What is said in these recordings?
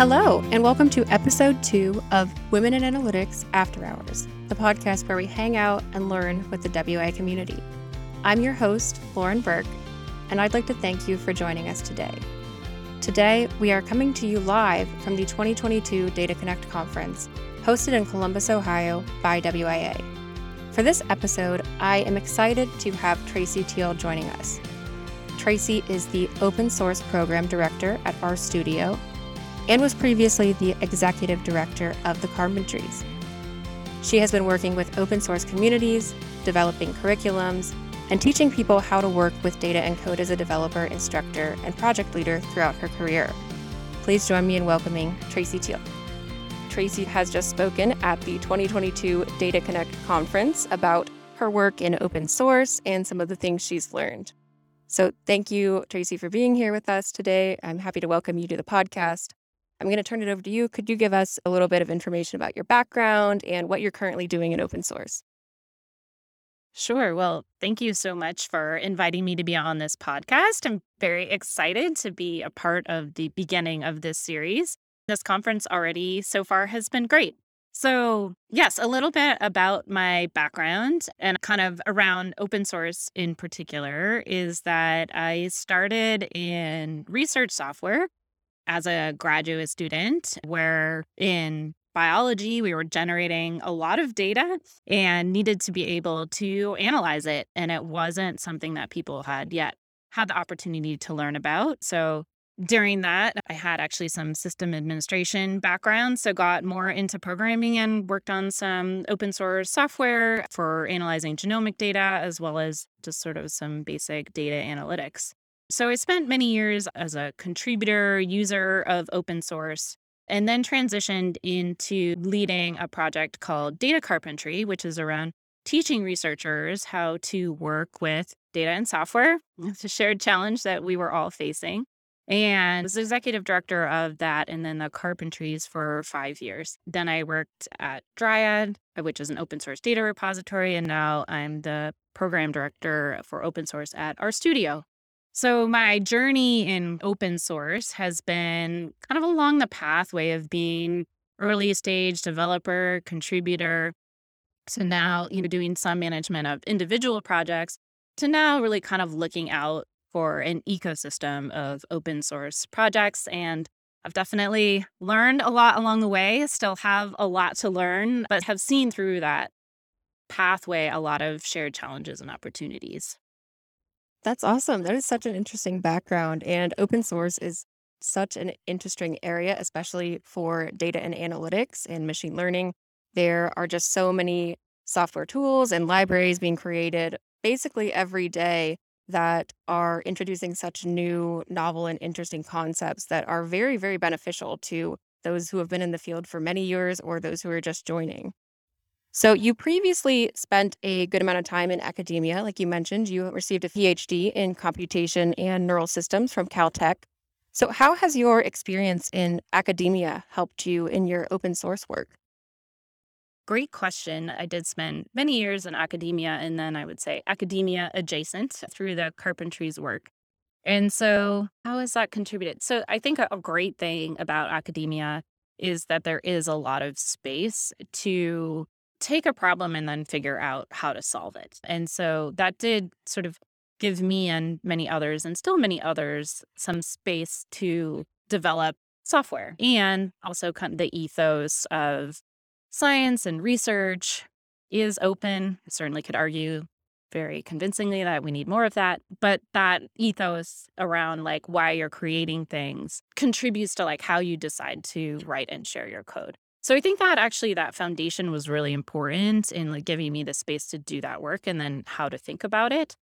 Hello, and welcome to episode two of Women in Analytics After Hours, the podcast where we hang out and learn with the WIA community. I'm your host, Lauren Burke, and I'd like to thank you for joining us today. Today, we are coming to you live from the 2022 Data Connect conference, hosted in Columbus, Ohio by WIA. For this episode, I am excited to have Tracy Teal joining us. Tracy is the Open Source Program Director at RStudio and was previously the executive director of the Carpentries. She has been working with open source communities, developing curriculums, and teaching people how to work with data and code as a developer, instructor, and project leader throughout her career. Please join me in welcoming Tracy Teal. Tracy has just spoken at the 2022 Data Connect conference about her work in open source and some of the things she's learned. So, thank you, Tracy, for being here with us today. I'm happy to welcome you to the podcast. I'm going to turn it over to you. Could you give us a little bit of information about your background and what you're currently doing in open source? Sure. Well, thank you so much for inviting me to be on this podcast. I'm very excited to be a part of the beginning of this series. This conference already so far has been great. So, yes, a little bit about my background and kind of around open source in particular is that I started in research software as a graduate student, where in biology, we were generating a lot of data and needed to be able to analyze it. And it wasn't something that people had yet had the opportunity to learn about. So during that, I had actually some system administration background. So got more into programming and worked on some open source software for analyzing genomic data, as well as just sort of some basic data analytics. So I spent many years as a contributor, user of open source, and then transitioned into leading a project called Data Carpentry, which is around teaching researchers how to work with data and software. It's a shared challenge that we were all facing. And was executive director of that and then the carpentries for five years. Then I worked at Dryad, which is an open source data repository. And now I'm the program director for open source at RStudio, so, my journey in open source has been kind of along the pathway of being early stage developer, contributor, to now, you know, doing some management of individual projects, to now really kind of looking out for an ecosystem of open source projects. And I've definitely learned a lot along the way, still have a lot to learn, but have seen through that pathway a lot of shared challenges and opportunities. That's awesome. That is such an interesting background. And open source is such an interesting area, especially for data and analytics and machine learning. There are just so many software tools and libraries being created basically every day that are introducing such new, novel, and interesting concepts that are very, very beneficial to those who have been in the field for many years or those who are just joining. So, you previously spent a good amount of time in academia. Like you mentioned, you received a PhD in computation and neural systems from Caltech. So, how has your experience in academia helped you in your open source work? Great question. I did spend many years in academia, and then I would say academia adjacent through the carpentries work. And so, how has that contributed? So, I think a great thing about academia is that there is a lot of space to take a problem and then figure out how to solve it. And so that did sort of give me and many others, and still many others, some space to develop software and also kind of the ethos of science and research is open. I certainly could argue very convincingly that we need more of that but that ethos around like why you're creating things contributes to like how you decide to write and share your code so I think that actually that foundation was really important in like giving me the space to do that work and then how to think about it.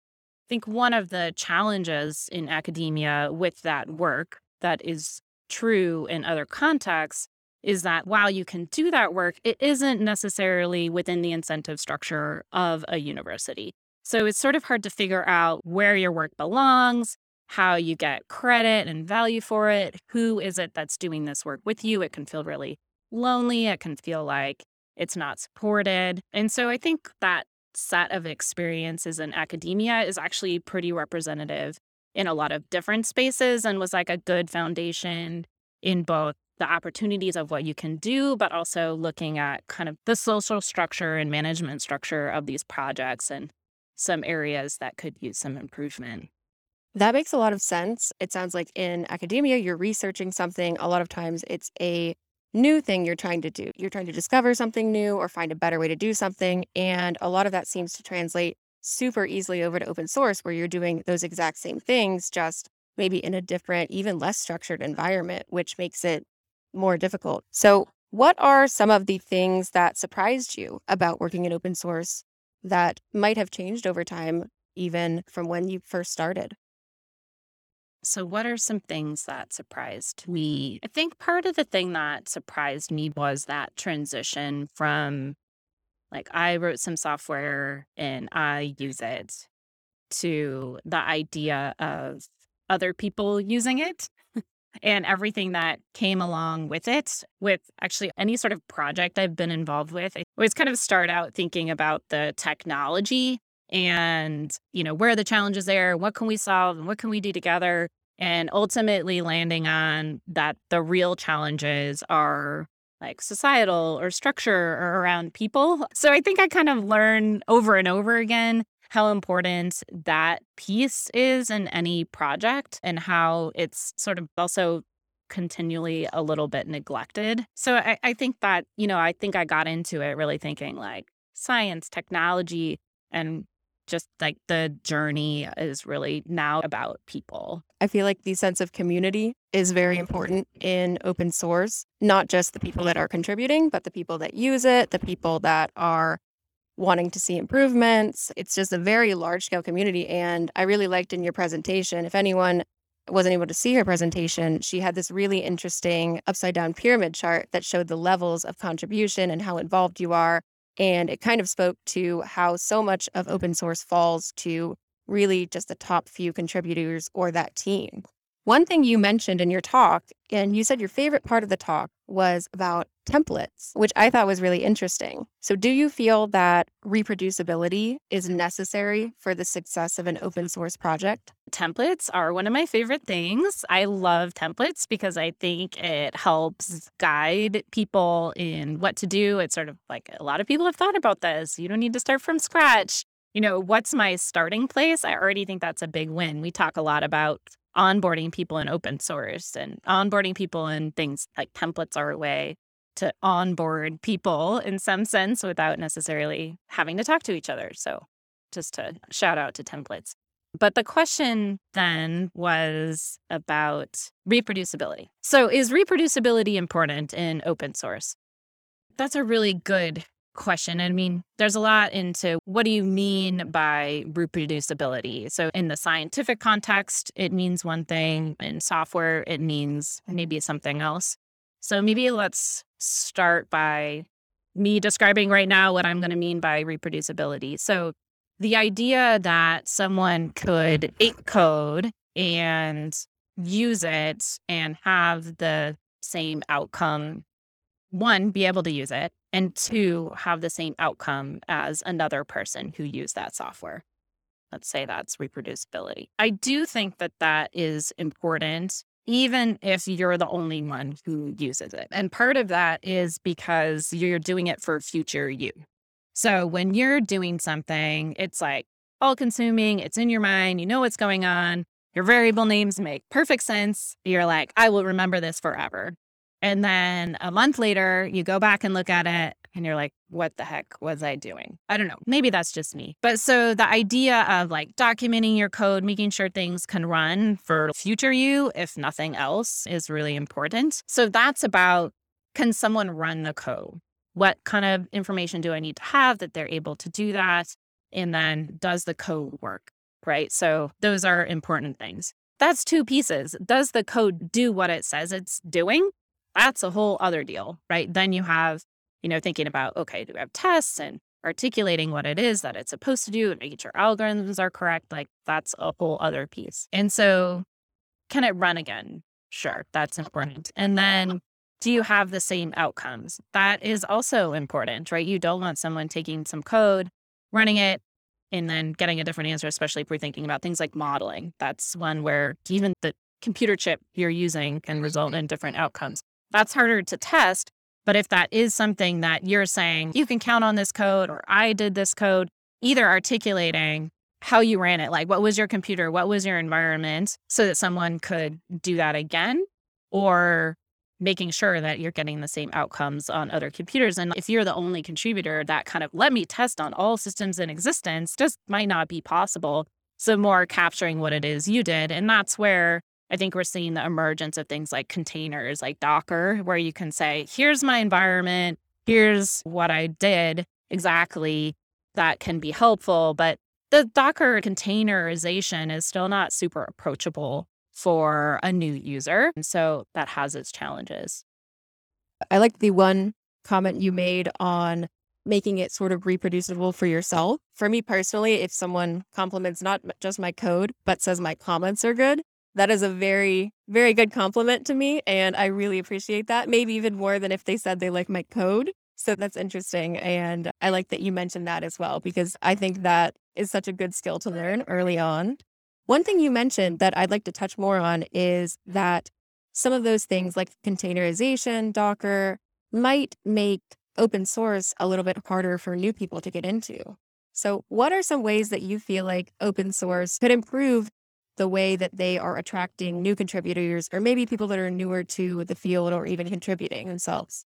I think one of the challenges in academia with that work that is true in other contexts is that while you can do that work, it isn't necessarily within the incentive structure of a university. So it's sort of hard to figure out where your work belongs, how you get credit and value for it, who is it that's doing this work with you. It can feel really lonely. It can feel like it's not supported. And so I think that set of experiences in academia is actually pretty representative in a lot of different spaces and was like a good foundation in both the opportunities of what you can do, but also looking at kind of the social structure and management structure of these projects and some areas that could use some improvement. That makes a lot of sense. It sounds like in academia, you're researching something. A lot of times it's a new thing you're trying to do. You're trying to discover something new or find a better way to do something. And a lot of that seems to translate super easily over to open source, where you're doing those exact same things, just maybe in a different, even less structured environment, which makes it more difficult. So, what are some of the things that surprised you about working in open source that might have changed over time, even from when you first started? So, what are some things that surprised me? I think part of the thing that surprised me was that transition from like I wrote some software and I use it to the idea of other people using it and everything that came along with it. With actually any sort of project I've been involved with, I always kind of start out thinking about the technology and, you know, where are the challenges there? What can we solve? And what can we do together? And ultimately landing on that the real challenges are like societal or structure or around people. So I think I kind of learn over and over again how important that piece is in any project and how it's sort of also continually a little bit neglected. So I, I think that, you know, I think I got into it really thinking like science, technology, and just like the journey is really now about people. I feel like the sense of community is very important in open source, not just the people that are contributing, but the people that use it, the people that are wanting to see improvements. It's just a very large scale community. And I really liked in your presentation, if anyone wasn't able to see her presentation, she had this really interesting upside down pyramid chart that showed the levels of contribution and how involved you are and it kind of spoke to how so much of open source falls to really just the top few contributors or that team. One thing you mentioned in your talk, and you said your favorite part of the talk was about templates, which I thought was really interesting. So, do you feel that reproducibility is necessary for the success of an open source project? Templates are one of my favorite things. I love templates because I think it helps guide people in what to do. It's sort of like a lot of people have thought about this. You don't need to start from scratch. You know, what's my starting place? I already think that's a big win. We talk a lot about onboarding people in open source and onboarding people in things like templates are a way to onboard people in some sense without necessarily having to talk to each other. So just to shout out to templates. But the question then was about reproducibility. So, is reproducibility important in open source? That's a really good question. I mean, there's a lot into what do you mean by reproducibility? So, in the scientific context, it means one thing. In software, it means maybe mm-hmm. something else. So, maybe let's start by me describing right now what I'm going to mean by reproducibility. So, the idea that someone could take code and use it and have the same outcome one, be able to use it, and two, have the same outcome as another person who used that software. Let's say that's reproducibility. I do think that that is important, even if you're the only one who uses it. And part of that is because you're doing it for future you. So when you're doing something, it's like all consuming, it's in your mind, you know what's going on. Your variable names make perfect sense. You're like, I will remember this forever. And then a month later, you go back and look at it and you're like, what the heck was I doing? I don't know. Maybe that's just me. But so the idea of like documenting your code, making sure things can run for future you, if nothing else, is really important. So that's about can someone run the code? What kind of information do I need to have that they're able to do that? And then does the code work? Right. So those are important things. That's two pieces. Does the code do what it says it's doing? That's a whole other deal, right? Then you have, you know, thinking about, okay, do we have tests and articulating what it is that it's supposed to do and making sure algorithms are correct? Like that's a whole other piece. And so can it run again? Sure, that's important. And then do you have the same outcomes? That is also important, right? You don't want someone taking some code, running it, and then getting a different answer, especially if we're thinking about things like modeling. That's one where even the computer chip you're using can result in different outcomes. That's harder to test. But if that is something that you're saying, you can count on this code or I did this code, either articulating how you ran it, like what was your computer, what was your environment, so that someone could do that again, or making sure that you're getting the same outcomes on other computers. And if you're the only contributor, that kind of let me test on all systems in existence just might not be possible. So, more capturing what it is you did. And that's where I think we're seeing the emergence of things like containers, like Docker, where you can say, here's my environment, here's what I did exactly that can be helpful. But the Docker containerization is still not super approachable for a new user. And so that has its challenges. I like the one comment you made on making it sort of reproducible for yourself. For me personally, if someone compliments not just my code, but says my comments are good, that is a very, very good compliment to me. And I really appreciate that. Maybe even more than if they said they like my code. So that's interesting. And I like that you mentioned that as well, because I think that is such a good skill to learn early on. One thing you mentioned that I'd like to touch more on is that some of those things like containerization, Docker, might make open source a little bit harder for new people to get into. So, what are some ways that you feel like open source could improve the way that they are attracting new contributors or maybe people that are newer to the field or even contributing themselves?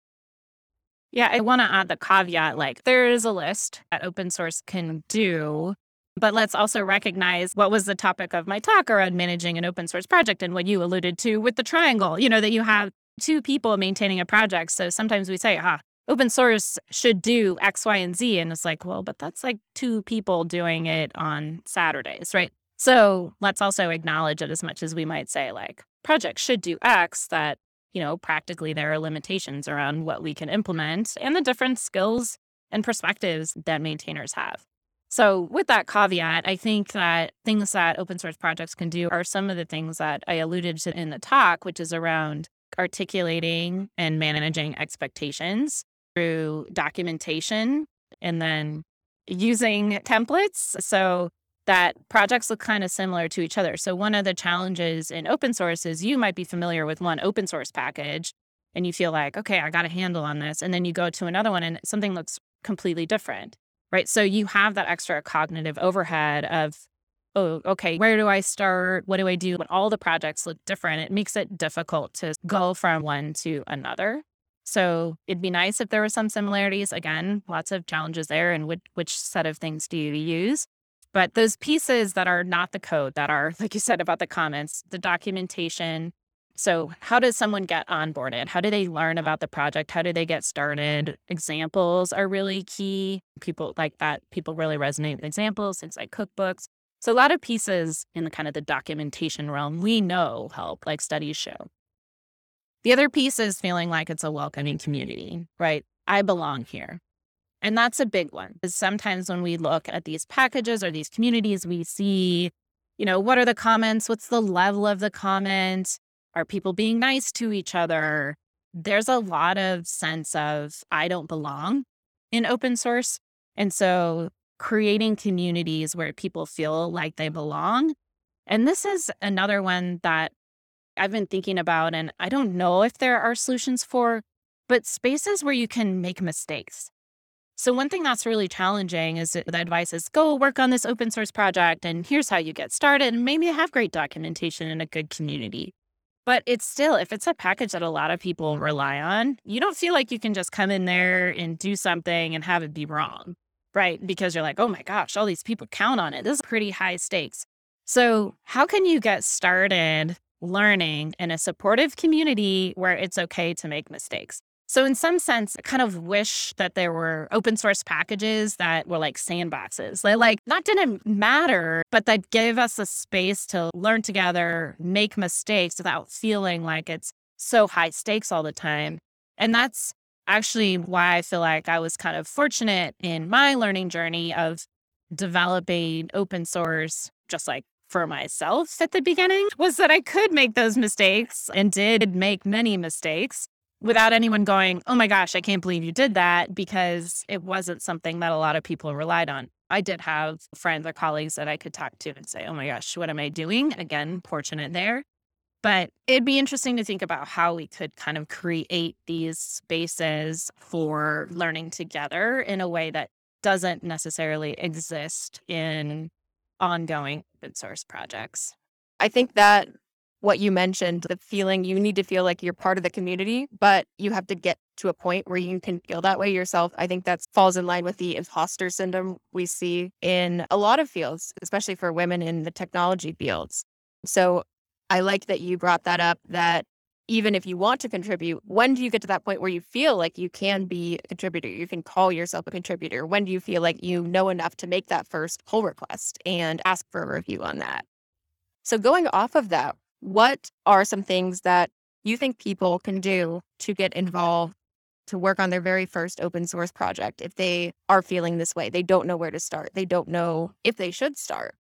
Yeah, I want to add the caveat like there is a list that open source can do but let's also recognize what was the topic of my talk around managing an open source project and what you alluded to with the triangle, you know, that you have two people maintaining a project. So sometimes we say, ah, open source should do X, Y, and Z. And it's like, well, but that's like two people doing it on Saturdays, right? So let's also acknowledge it as much as we might say, like, projects should do X, that, you know, practically there are limitations around what we can implement and the different skills and perspectives that maintainers have. So, with that caveat, I think that things that open source projects can do are some of the things that I alluded to in the talk, which is around articulating and managing expectations through documentation and then using templates so that projects look kind of similar to each other. So, one of the challenges in open source is you might be familiar with one open source package and you feel like, okay, I got a handle on this. And then you go to another one and something looks completely different right? So you have that extra cognitive overhead of, oh, okay, where do I start? What do I do? When all the projects look different, it makes it difficult to go from one to another. So it'd be nice if there were some similarities. Again, lots of challenges there. And which, which set of things do you use? But those pieces that are not the code, that are, like you said about the comments, the documentation, so, how does someone get onboarded? How do they learn about the project? How do they get started? Examples are really key. People like that, people really resonate with examples, things like cookbooks. So, a lot of pieces in the kind of the documentation realm we know help, like studies show. The other piece is feeling like it's a welcoming community, right? I belong here. And that's a big one. Because sometimes when we look at these packages or these communities, we see, you know, what are the comments? What's the level of the comment? Are people being nice to each other? There's a lot of sense of I don't belong in open source. And so creating communities where people feel like they belong. And this is another one that I've been thinking about, and I don't know if there are solutions for, but spaces where you can make mistakes. So, one thing that's really challenging is the advice is go work on this open source project, and here's how you get started, and maybe have great documentation and a good community. But it's still, if it's a package that a lot of people rely on, you don't feel like you can just come in there and do something and have it be wrong, right? Because you're like, oh my gosh, all these people count on it. This is pretty high stakes. So, how can you get started learning in a supportive community where it's okay to make mistakes? So, in some sense, I kind of wish that there were open source packages that were like sandboxes. They like that didn't matter, but that gave us a space to learn together, make mistakes without feeling like it's so high stakes all the time. And that's actually why I feel like I was kind of fortunate in my learning journey of developing open source, just like for myself at the beginning, was that I could make those mistakes and did make many mistakes without anyone going, oh my gosh, I can't believe you did that, because it wasn't something that a lot of people relied on. I did have friends or colleagues that I could talk to and say, oh my gosh, what am I doing? Again, fortunate there. But it'd be interesting to think about how we could kind of create these spaces for learning together in a way that doesn't necessarily exist in ongoing open source projects. I think that what you mentioned, the feeling you need to feel like you're part of the community, but you have to get to a point where you can feel that way yourself. I think that falls in line with the imposter syndrome we see in a lot of fields, especially for women in the technology fields. So I like that you brought that up that even if you want to contribute, when do you get to that point where you feel like you can be a contributor? You can call yourself a contributor. When do you feel like you know enough to make that first pull request and ask for a review on that? So, going off of that, what are some things that you think people can do to get involved to work on their very first open source project if they are feeling this way? They don't know where to start, they don't know if they should start.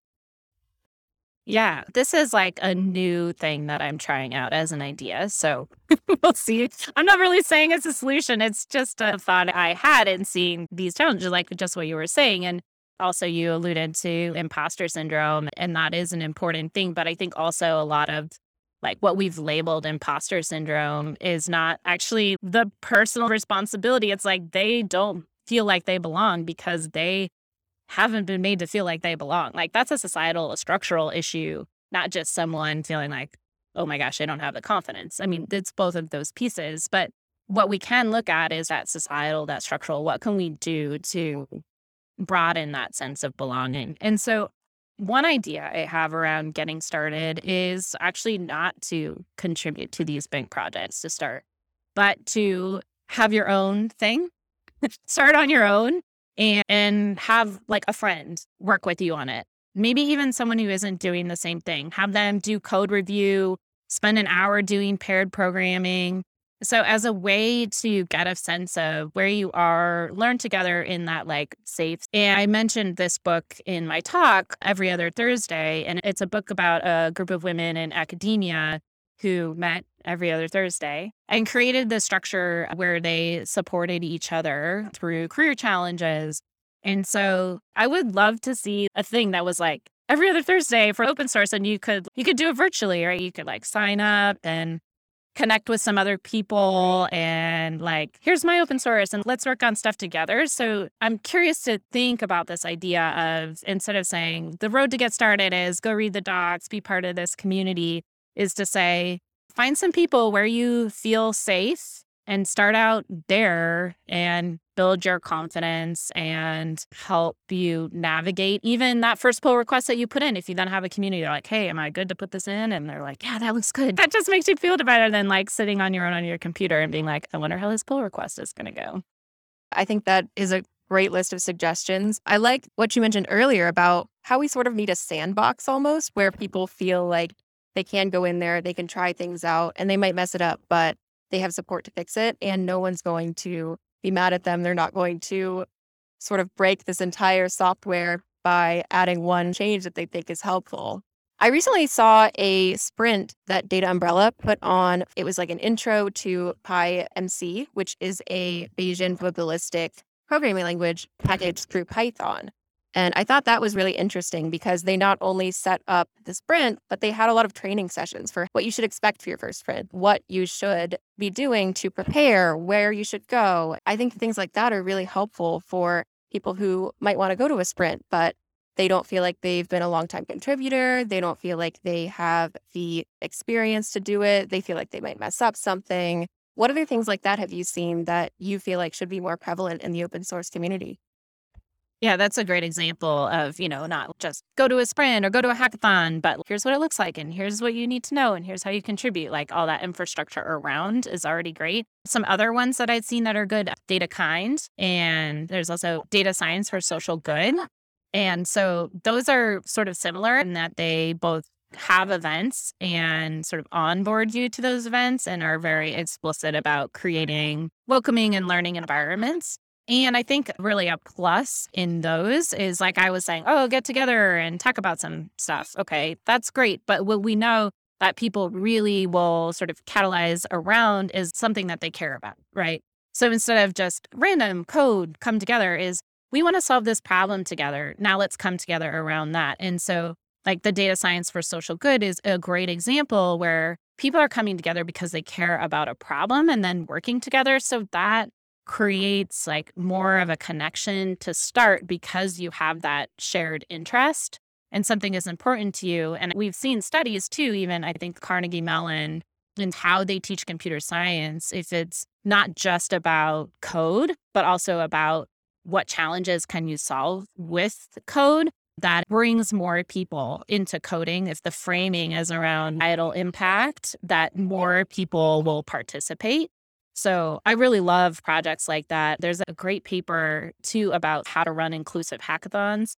Yeah, this is like a new thing that I'm trying out as an idea. So we'll see. I'm not really saying it's a solution. It's just a thought I had in seeing these challenges, like just what you were saying. And also, you alluded to imposter syndrome, and that is an important thing. But I think also a lot of like what we've labeled imposter syndrome is not actually the personal responsibility. It's like they don't feel like they belong because they haven't been made to feel like they belong. Like that's a societal, a structural issue, not just someone feeling like, oh my gosh, I don't have the confidence. I mean, it's both of those pieces. But what we can look at is that societal, that structural, what can we do to broaden that sense of belonging? And so one idea I have around getting started is actually not to contribute to these big projects to start, but to have your own thing, start on your own and, and have like a friend work with you on it. Maybe even someone who isn't doing the same thing. Have them do code review, spend an hour doing paired programming. So, as a way to get a sense of where you are, learn together in that like safe. And I mentioned this book in my talk every other Thursday, and it's a book about a group of women in academia who met every other Thursday and created the structure where they supported each other through career challenges. And so I would love to see a thing that was like every other Thursday for open source and you could you could do it virtually, right? You could like sign up and connect with some other people and like here's my open source and let's work on stuff together. So I'm curious to think about this idea of instead of saying the road to get started is go read the docs, be part of this community, is to say, find some people where you feel safe and start out there and build your confidence and help you navigate even that first pull request that you put in. If you then have a community, you're like, hey, am I good to put this in? And they're like, yeah, that looks good. That just makes you feel better than like sitting on your own on your computer and being like, I wonder how this pull request is going to go. I think that is a great list of suggestions. I like what you mentioned earlier about how we sort of need a sandbox almost where people feel like they can go in there, they can try things out, and they might mess it up, but they have support to fix it. And no one's going to be mad at them. They're not going to sort of break this entire software by adding one change that they think is helpful. I recently saw a sprint that Data Umbrella put on. It was like an intro to PyMC, which is a Bayesian probabilistic programming language packaged through Python. And I thought that was really interesting because they not only set up the sprint, but they had a lot of training sessions for what you should expect for your first sprint, what you should be doing to prepare, where you should go. I think things like that are really helpful for people who might want to go to a sprint, but they don't feel like they've been a long time contributor. They don't feel like they have the experience to do it. They feel like they might mess up something. What other things like that have you seen that you feel like should be more prevalent in the open source community? Yeah, that's a great example of, you know, not just go to a sprint or go to a hackathon, but here's what it looks like and here's what you need to know and here's how you contribute. Like all that infrastructure around is already great. Some other ones that I've seen that are good DataKind and there's also data science for social good. And so those are sort of similar in that they both have events and sort of onboard you to those events and are very explicit about creating welcoming and learning environments. And I think really a plus in those is like I was saying, oh, get together and talk about some stuff. Okay, that's great. But what we know that people really will sort of catalyze around is something that they care about, right? So instead of just random code come together, is we want to solve this problem together. Now let's come together around that. And so, like the data science for social good is a great example where people are coming together because they care about a problem and then working together. So that creates like more of a connection to start because you have that shared interest and something is important to you. And we've seen studies too, even I think Carnegie Mellon and how they teach computer science, if it's not just about code, but also about what challenges can you solve with code that brings more people into coding if the framing is around idle impact that more people will participate so i really love projects like that. There's a great paper too about how to run inclusive hackathons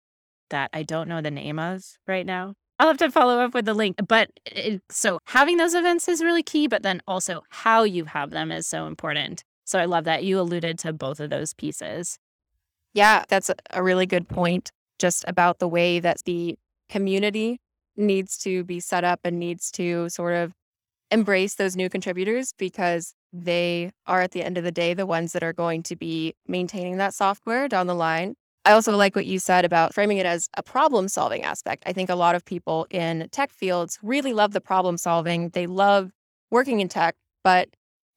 that i don't know the name of right now. I'll have to follow up with the link but it, so having those events is really key but then also how you have them is so important. So i love that you alluded to both of those pieces. Yeah that's a really good point just about the way that the community needs to be set up and needs to sort of embrace those new contributors because they are at the end of the day the ones that are going to be maintaining that software down the line. I also like what you said about framing it as a problem solving aspect. I think a lot of people in tech fields really love the problem solving. They love working in tech, but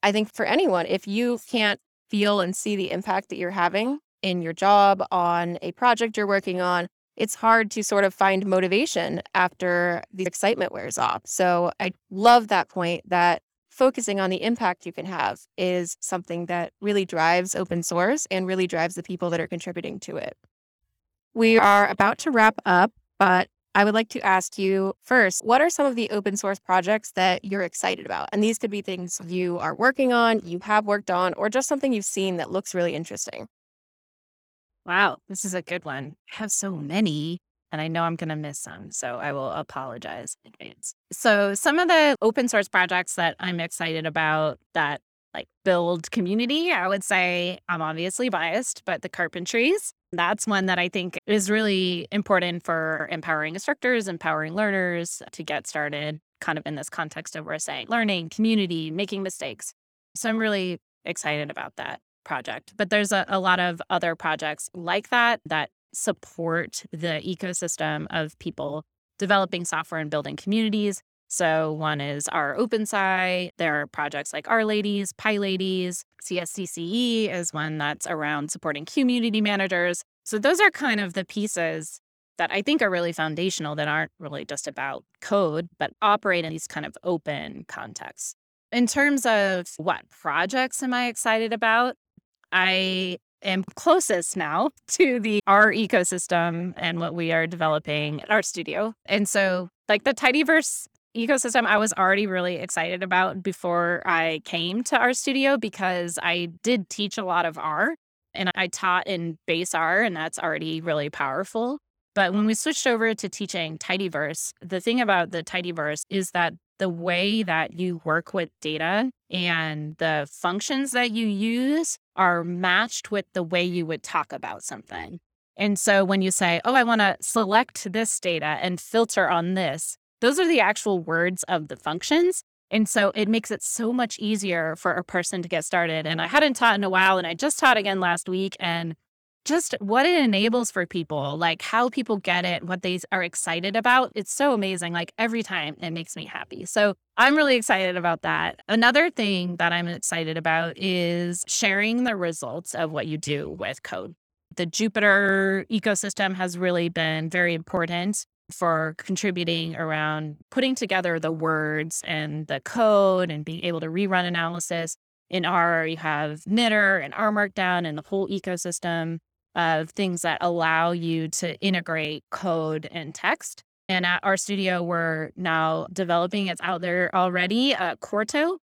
I think for anyone, if you can't feel and see the impact that you're having in your job, on a project you're working on, it's hard to sort of find motivation after the excitement wears off. So I love that point that focusing on the impact you can have is something that really drives open source and really drives the people that are contributing to it. We are about to wrap up, but I would like to ask you first, what are some of the open source projects that you're excited about? And these could be things you are working on, you have worked on, or just something you've seen that looks really interesting. Wow, this is a good one. I have so many, and I know I'm going to miss some. So I will apologize in advance. So, some of the open source projects that I'm excited about that like build community, I would say I'm obviously biased, but the carpentries, that's one that I think is really important for empowering instructors, empowering learners to get started, kind of in this context of we're saying learning, community, making mistakes. So, I'm really excited about that project. But there's a, a lot of other projects like that that support the ecosystem of people developing software and building communities. So one is rOpenSci. There are projects like R-Ladies, Pi Ladies, CSCCE is one that's around supporting community managers. So those are kind of the pieces that I think are really foundational that aren't really just about code, but operate in these kind of open contexts. In terms of what projects am I excited about? I am closest now to the R ecosystem and what we are developing at RStudio. And so like the tidyverse ecosystem I was already really excited about before I came to RStudio because I did teach a lot of R and I taught in base R and that's already really powerful. But when we switched over to teaching tidyverse, the thing about the tidyverse is that the way that you work with data and the functions that you use are matched with the way you would talk about something. And so when you say, oh, I want to select this data and filter on this, those are the actual words of the functions. And so it makes it so much easier for a person to get started. And I hadn't taught in a while, and I just taught again last week. And just what it enables for people, like how people get it, what they are excited about. It's so amazing. Like every time it makes me happy. So I'm really excited about that. Another thing that I'm excited about is sharing the results of what you do with code. The Jupyter ecosystem has really been very important for contributing around putting together the words and the code and being able to rerun analysis. In R, you have knitr and R Markdown and the whole ecosystem of things that allow you to integrate code and text. And at RStudio, we're now developing, it's out there already, uh, Quarto,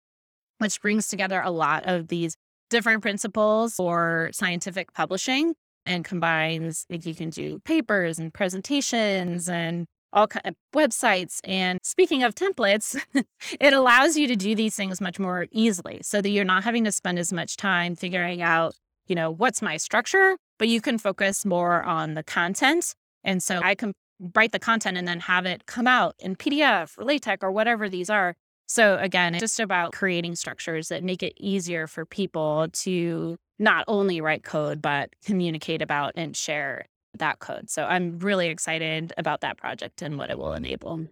which brings together a lot of these different principles for scientific publishing and combines, like you can do papers and presentations and all kind of websites. And speaking of templates, it allows you to do these things much more easily so that you're not having to spend as much time figuring out, you know, what's my structure? But you can focus more on the content. And so I can write the content and then have it come out in PDF or LaTeX or whatever these are. So again, it's just about creating structures that make it easier for people to not only write code, but communicate about and share that code. So I'm really excited about that project and what it will enable.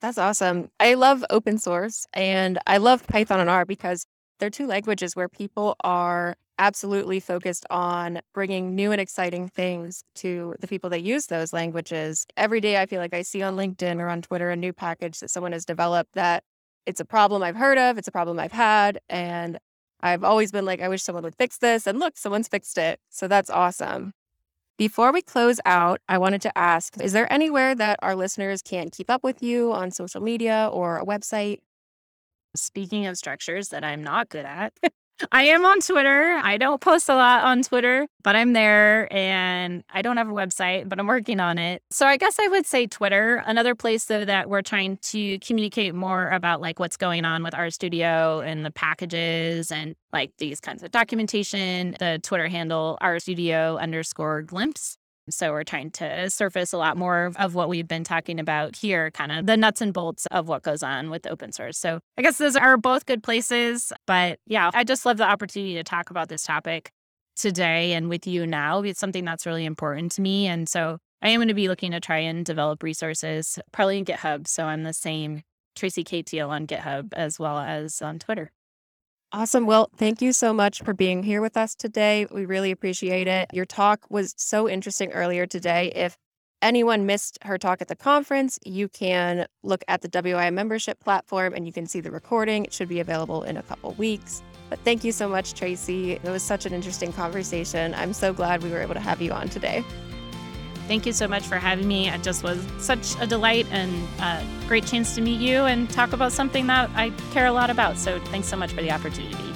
That's awesome. I love open source and I love Python and R because they're two languages where people are absolutely focused on bringing new and exciting things to the people that use those languages. Every day, I feel like I see on LinkedIn or on Twitter a new package that someone has developed that it's a problem I've heard of, it's a problem I've had. And I've always been like, I wish someone would fix this. And look, someone's fixed it. So that's awesome. Before we close out, I wanted to ask Is there anywhere that our listeners can keep up with you on social media or a website? Speaking of structures that I'm not good at, I am on Twitter. I don't post a lot on Twitter, but I'm there and I don't have a website, but I'm working on it. So I guess I would say Twitter, another place though that we're trying to communicate more about like what's going on with RStudio and the packages and like these kinds of documentation. The Twitter handle RStudio underscore glimpse. So we're trying to surface a lot more of what we've been talking about here, kind of the nuts and bolts of what goes on with open source. So I guess those are both good places. But yeah, I just love the opportunity to talk about this topic today and with you now. It's something that's really important to me. And so I am going to be looking to try and develop resources, probably in GitHub. So I'm the same Tracy K. Teal on GitHub as well as on Twitter. Awesome. Well, thank you so much for being here with us today. We really appreciate it. Your talk was so interesting earlier today. If anyone missed her talk at the conference, you can look at the WIA membership platform and you can see the recording. It should be available in a couple weeks. But thank you so much, Tracy. It was such an interesting conversation. I'm so glad we were able to have you on today. Thank you so much for having me. It just was such a delight and a great chance to meet you and talk about something that I care a lot about. So thanks so much for the opportunity.